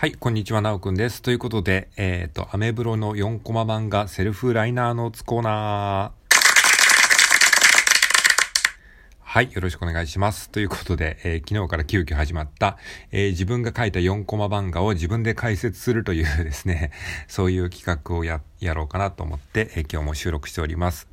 はい、こんにちは、なおくんです。ということで、えっ、ー、と、アメブロの4コマ漫画セルフライナーノーツコーナー。はい、よろしくお願いします。ということで、えー、昨日から急遽始まった、えー、自分が書いた4コマ漫画を自分で解説するという ですね、そういう企画をや、やろうかなと思って、え、今日も収録しております。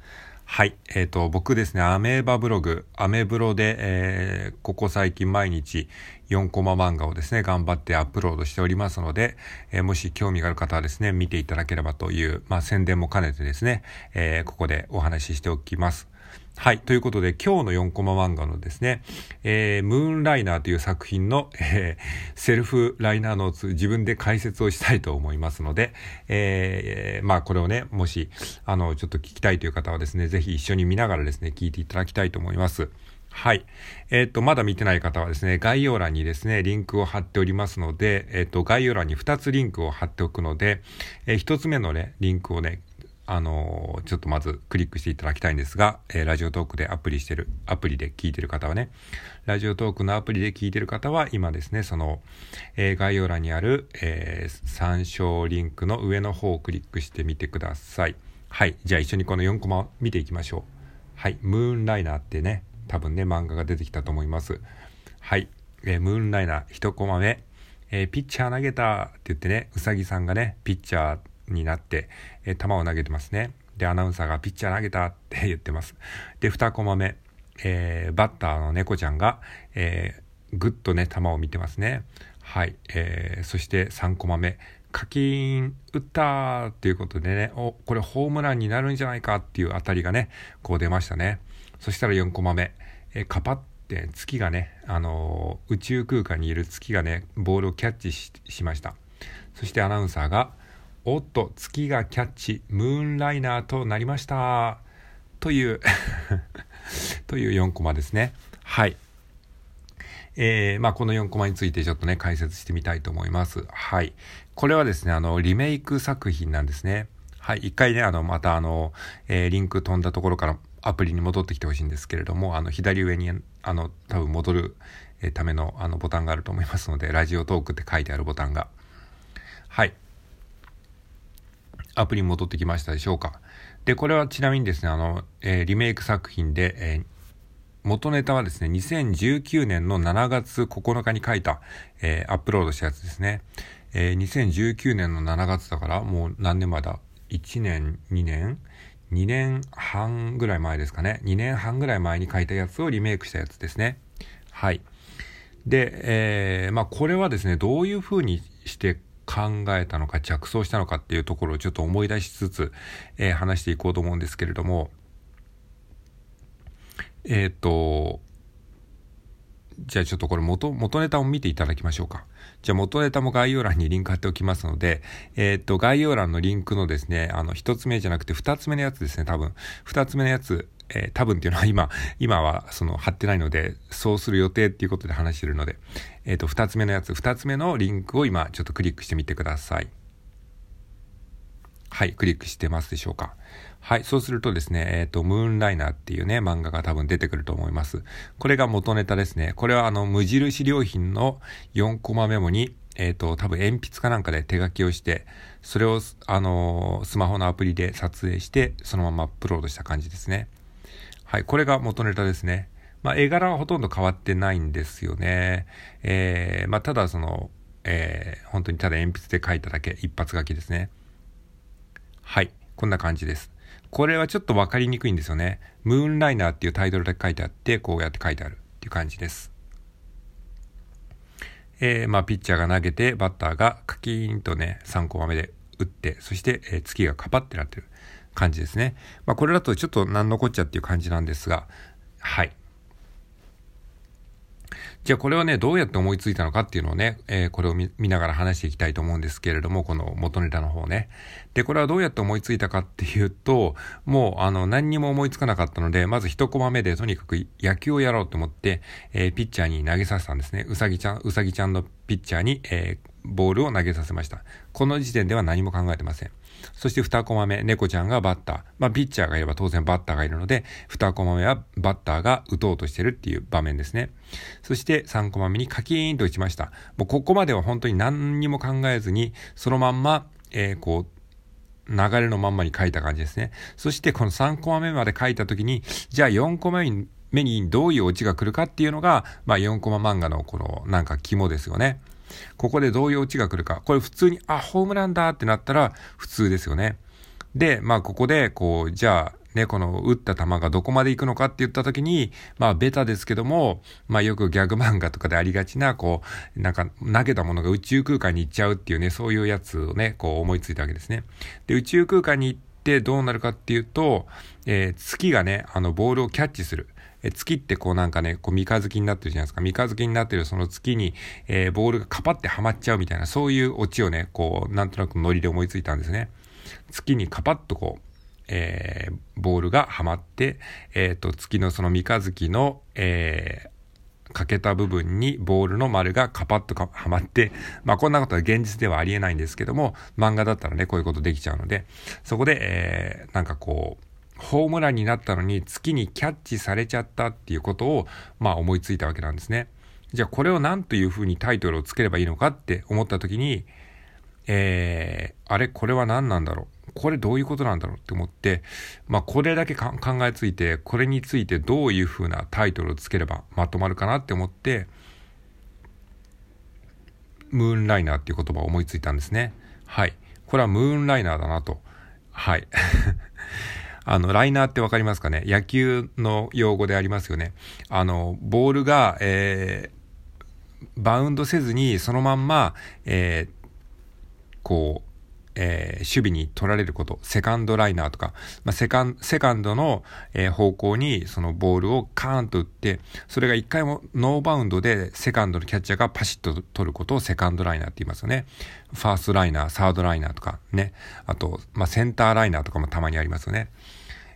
はい。えっ、ー、と、僕ですね、アメーバブログ、アメブロで、えー、ここ最近毎日4コマ漫画をですね、頑張ってアップロードしておりますので、えー、もし興味がある方はですね、見ていただければという、まあ、宣伝も兼ねてですね、え、ここでお話ししておきます。はい。ということで、今日の4コマ漫画のですね、えー、ムーンライナーという作品の、えー、セルフライナーノーツ、自分で解説をしたいと思いますので、えー、まあ、これをね、もし、あの、ちょっと聞きたいという方はですね、ぜひ一緒に見ながらですね、聞いていただきたいと思います。はい。えっ、ー、と、まだ見てない方はですね、概要欄にですね、リンクを貼っておりますので、えっ、ー、と、概要欄に2つリンクを貼っておくので、えー、1つ目のね、リンクをね、あの、ちょっとまずクリックしていただきたいんですが、えー、ラジオトークでアプリしてる、アプリで聞いてる方はね、ラジオトークのアプリで聞いてる方は、今ですね、その、えー、概要欄にある、え参照リンクの上の方をクリックしてみてください。はい。じゃあ一緒にこの4コマを見ていきましょう。はい。ムーンライナーってね、多分ね、漫画が出てきたと思います。はい。えムーンライナー1コマ目、えピッチャー投げたって言ってね、うさぎさんがね、ピッチャー、になって、えー、球を投げてますね。で、アナウンサーがピッチャー投げたって言ってます。で、2コマ目、えー、バッターの猫ちゃんが、えー、ぐっとね、球を見てますね。はい。えー、そして3コマ目、課金打ったっていうことでね、お、これホームランになるんじゃないかっていう当たりがね、こう出ましたね。そしたら4コマ目、えー、カパって月がね、あのー、宇宙空間にいる月がね、ボールをキャッチしました。そしてアナウンサーが、おっと、月がキャッチ、ムーンライナーとなりました。という という4コマですね。はい。えー、まあ、この4コマについてちょっとね、解説してみたいと思います。はい。これはですね、あの、リメイク作品なんですね。はい。一回ね、あの、またあの、えー、リンク飛んだところからアプリに戻ってきてほしいんですけれども、あの、左上に、あの、多分戻る、えための、あの、ボタンがあると思いますので、ラジオトークって書いてあるボタンが。はい。アプリに戻ってきましたでしょうか。で、これはちなみにですね、あの、えー、リメイク作品で、えー、元ネタはですね、2019年の7月9日に書いた、えー、アップロードしたやつですね。え、2019年の7月だから、もう何年前だ ?1 年、2年 ?2 年半ぐらい前ですかね。2年半ぐらい前に書いたやつをリメイクしたやつですね。はい。で、えー、まあこれはですね、どういう風にして考えたのか着想したのかっていうところをちょっと思い出しつつ、えー、話していこうと思うんですけれども、えっ、と、じゃあちょっとこれ元、元ネタを見ていただきましょうか。じゃあ元ネタも概要欄にリンク貼っておきますので、えっ、と、概要欄のリンクのですね、あの、一つ目じゃなくて二つ目のやつですね、多分。二つ目のやつ、えー、多分っていうのは今、今はその貼ってないので、そうする予定っていうことで話してるので、えっ、ー、と、二つ目のやつ、二つ目のリンクを今ちょっとクリックしてみてください。はい、クリックしてますでしょうか。はい、そうするとですね、えっ、ー、と、ムーンライナーっていうね、漫画が多分出てくると思います。これが元ネタですね。これはあの、無印良品の4コマメモに、えっ、ー、と、多分鉛筆かなんかで手書きをして、それを、あのー、スマホのアプリで撮影して、そのままアップロードした感じですね。はい、これが元ネタですね。まあ、絵柄はほとんど変わってないんですよね。えー、まあ、ただその、えー、本当にただ鉛筆で書いただけ、一発書きですね。はい、こんな感じです。これはちょっとわかりにくいんですよね。ムーンライナーっていうタイトルで書いてあって、こうやって書いてあるっていう感じです。えー、まあ、ピッチャーが投げて、バッターがカキーンとね、3コマ目で打って、そして、えー、月がカパってなってる。感じですね。まあ、これだとちょっと何のこっちゃっていう感じなんですが、はい。じゃあこれはね、どうやって思いついたのかっていうのをね、えー、これを見ながら話していきたいと思うんですけれども、この元ネタの方ね。で、これはどうやって思いついたかっていうと、もうあの何にも思いつかなかったので、まず一コマ目でとにかく野球をやろうと思って、えー、ピッチャーに投げさせたんですね。うさぎちゃん、うさぎちゃんのピッチャーに、えーボールを投げさせました。この時点では何も考えてません。そして2コマ目、猫ちゃんがバッター。まあ、ピッチャーがいれば当然バッターがいるので、2コマ目はバッターが打とうとしてるっていう場面ですね。そして3コマ目にカキーンと打ちました。もうここまでは本当に何にも考えずに、そのまんま、えー、こう、流れのまんまに書いた感じですね。そしてこの3コマ目まで書いた時に、じゃあ4コマ目にどういうオチが来るかっていうのが、まあ4コマ漫画のこのなんか肝ですよね。ここでどういうオチが来るか。これ普通に、あ、ホームランだってなったら普通ですよね。で、まあここで、こう、じゃあ、ね、この打った球がどこまで行くのかって言った時に、まあベタですけども、まあよくギャグ漫画とかでありがちな、こう、なんか投げたものが宇宙空間に行っちゃうっていうね、そういうやつをね、こう思いついたわけですね。で、宇宙空間に行ってどうなるかっていうと、えー、月がね、あのボールをキャッチする。え月ってこうなんかね、こう三日月になってるじゃないですか。三日月になってるその月に、えー、ボールがカパってはまっちゃうみたいな、そういうオチをね、こう、なんとなくノリで思いついたんですね。月にカパッとこう、えー、ボールがはまって、えっ、ー、と、月のその三日月の、えー、欠けた部分にボールの丸がカパッとはまって、まあこんなことは現実ではありえないんですけども、漫画だったらね、こういうことできちゃうので、そこで、えー、なんかこう、ホームランになったのに月にキャッチされちゃったっていうことを、まあ思いついたわけなんですね。じゃあこれを何というふうにタイトルをつければいいのかって思った時に、えー、あれこれは何なんだろう？これどういうことなんだろうって思って、まあこれだけ考えついて、これについてどういうふうなタイトルをつければまとまるかなって思って、ムーンライナーっていう言葉を思いついたんですね。はい。これはムーンライナーだなと。はい。あの、ライナーってわかりますかね？野球の用語でありますよね。あの、ボールが、えー、バウンドせずにそのまんま、えー、こう、えー、守備に取られること、セカンドライナーとか、まあ、セカン、セカンドの、えー、方向にそのボールをカーンと打って、それが一回もノーバウンドでセカンドのキャッチャーがパシッと取ることをセカンドライナーって言いますよね。ファーストライナー、サードライナーとかね。あと、まあ、センターライナーとかもたまにありますよね。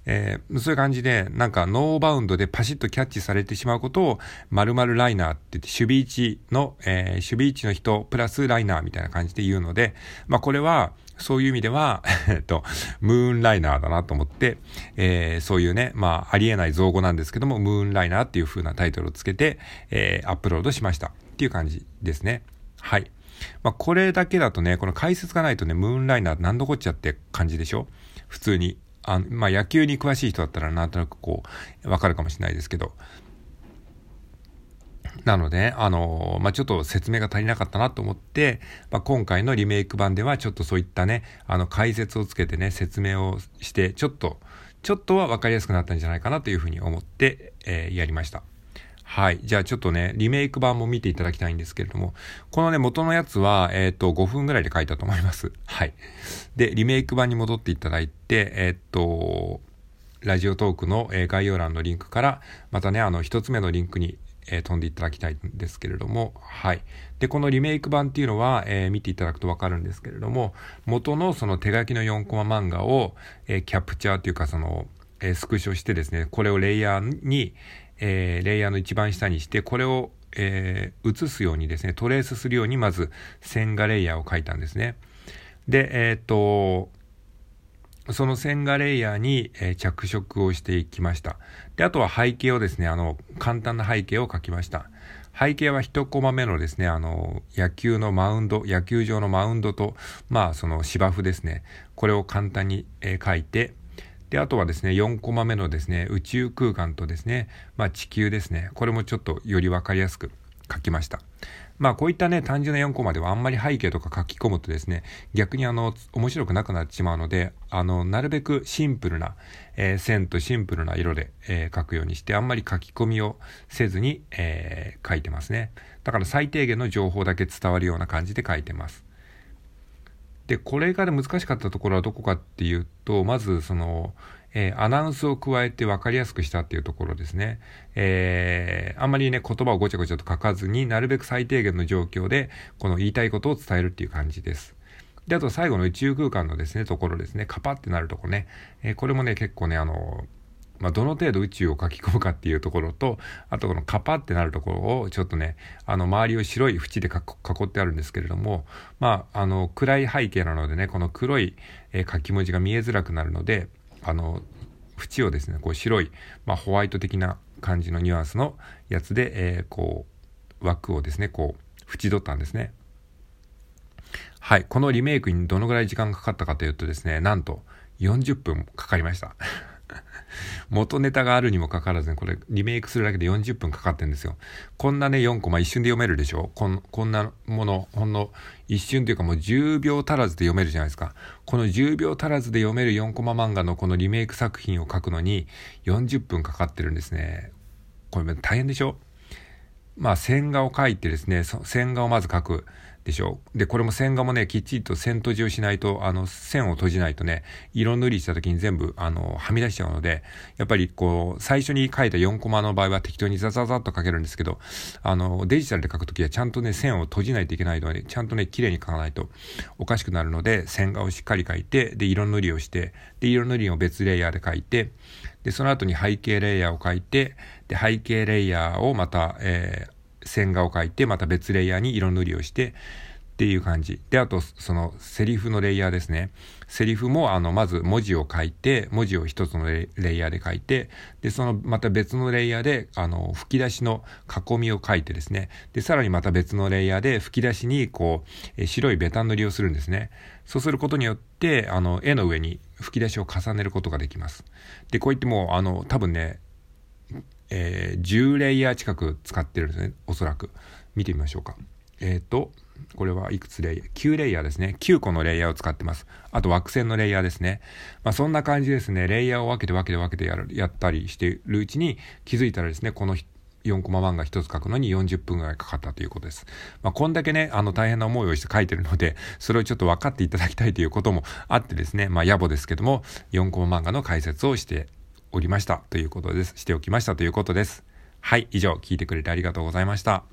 えー、そういう感じで、なんかノーバウンドでパシッとキャッチされてしまうことを、〇〇ライナーって言って、守備位置の、えー、守備位置の人、プラスライナーみたいな感じで言うので、まあこれは、そういう意味では、えっと、ムーンライナーだなと思って、えー、そういうね、まあ、ありえない造語なんですけども、ムーンライナーっていう風なタイトルをつけて、えー、アップロードしましたっていう感じですね。はい。まあ、これだけだとね、この解説がないとね、ムーンライナーなんどこっちゃって感じでしょ？普通に。あまあ、野球に詳しい人だったらなんとなくこう、わかるかもしれないですけど、なので、あの、まあ、ちょっと説明が足りなかったなと思って、まあ、今回のリメイク版ではちょっとそういったね、あの、解説をつけてね、説明をして、ちょっと、ちょっとは分かりやすくなったんじゃないかなというふうに思って、えー、やりました。はい。じゃあちょっとね、リメイク版も見ていただきたいんですけれども、このね、元のやつは、えっ、と、5分ぐらいで書いたと思います。はい。で、リメイク版に戻っていただいて、えっ、と、ラジオトークの、え概要欄のリンクから、またね、あの、一つ目のリンクにえー、飛んでいただきたいんですけれども、はい。で、このリメイク版っていうのは、えー、見ていただくとわかるんですけれども、元のその手書きの4コマ漫画を、えー、キャプチャーというかその、えスクショしてですね、これをレイヤーに、えレイヤーの一番下にして、これを、え写すようにですね、トレースするようにまず線画レイヤーを書いたんですね。で、えっと、その線画レイヤーに、え、着色をしていきました。で、あとは背景をですね、あの、簡単な背景を描きました。背景は一コマ目のですね、あの、野球のマウンド、野球場のマウンドと、まあ、その芝生ですね。これを簡単に、えー、描いて、で、あとはですね、4コマ目のですね、宇宙空間とですね、まあ、地球ですね。これもちょっとよりわかりやすく書きました。まあこういったね、単純な4コマではあんまり背景とか書き込むとですね、逆にあの、面白くなくなってしまうので、あの、なるべくシンプルな、えー、線とシンプルな色で、えー、書くようにして、あんまり書き込みをせずに、えー、書いてますね。だから最低限の情報だけ伝わるような感じで書いてます。で、これが難しかったところはどこかっていうと、まずその、えー、アナウンスを加えて分かりやすくしたっていうところですね。えー、あんまりね、言葉をごちゃごちゃと書かずになるべく最低限の状況で、この言いたいことを伝えるっていう感じです。で、あと最後の宇宙空間のですね、ところですね、カパってなるとこね。えー、これもね、結構ね、あの、まあ、どの程度宇宙を書き込むかっていうところと、あとこのカパってなるところをちょっとね、あの周りを白い縁で囲ってあるんですけれども、まあ、あの暗い背景なのでね、この黒い、え書き文字が見えづらくなるので、あの、縁をですね、こう白い、まあ、ホワイト的な感じのニュアンスのやつで、えー、こう、枠をですね、こう、縁取ったんですね。はい。このリメイクにどのぐらい時間がかかったかというとですね、なんと40分かかりました。元ネタがあるにもかかわらずね、これリメイクするだけで40分かかってんですよ。こんなね、4コマ一瞬で読めるでしょ？こんこんなもの、ほんの一瞬というかもう10秒足らずで読めるじゃないですか。この10秒足らずで読める4コマ漫画のこのリメイク作品を書くのに40分かかってるんですね。これ大変でしょ？まあ線画を描いてですね、線画をまず描く。でしょで、これも線画もね、きっちりと線閉じをしないと、あの、線を閉じないとね、色塗りした時に全部、あの、はみ出しちゃうので、やっぱりこう、最初に書いた4コマの場合は適当にザザザッと書けるんですけど、あの、デジタルで書くときはちゃんとね、線を閉じないといけないので、ちゃんとね、綺麗に書かないとおかしくなるので、線画をしっかり書いて、で、色塗りをして、で、色塗りを別レイヤーで書いて、で、その後に背景レイヤーを書いて、で、背景レイヤーをまた、えー線画を描いて、また別レイヤーに色塗りをして、っていう感じ。で、あと、その、セリフのレイヤーですね。セリフも、あの、まず文字を書いて、文字を一つのレイヤーで書いて、で、その、また別のレイヤーで、あの、吹き出しの囲みを書いてですね。で、さらにまた別のレイヤーで、吹き出しに、こう、白いベタ塗りをするんですね。そうすることによって、あの、絵の上に吹き出しを重ねることができます。で、こう言ってもう、あの、多分ね、えー、10レイヤー近く使ってるんですね、おそらく。見てみましょうか。えっ、ー、と、これはいくつレイヤー ?9 レイヤーですね。9個のレイヤーを使ってます。あと惑星のレイヤーですね。まあそんな感じですね。レイヤーを分けて分けて分けてやるやったりしているうちに気づいたらですね、この4コマ漫画1つ書くのに40分ぐらいかかったということです。まあこんだけね、あの大変な思いをして書いてるので、それをちょっと分かっていただきたいということもあってですね、まあ野暮ですけども、4コマ漫画の解説をしておりましたということです。しておきましたということです。はい、以上聞いてくれてありがとうございました。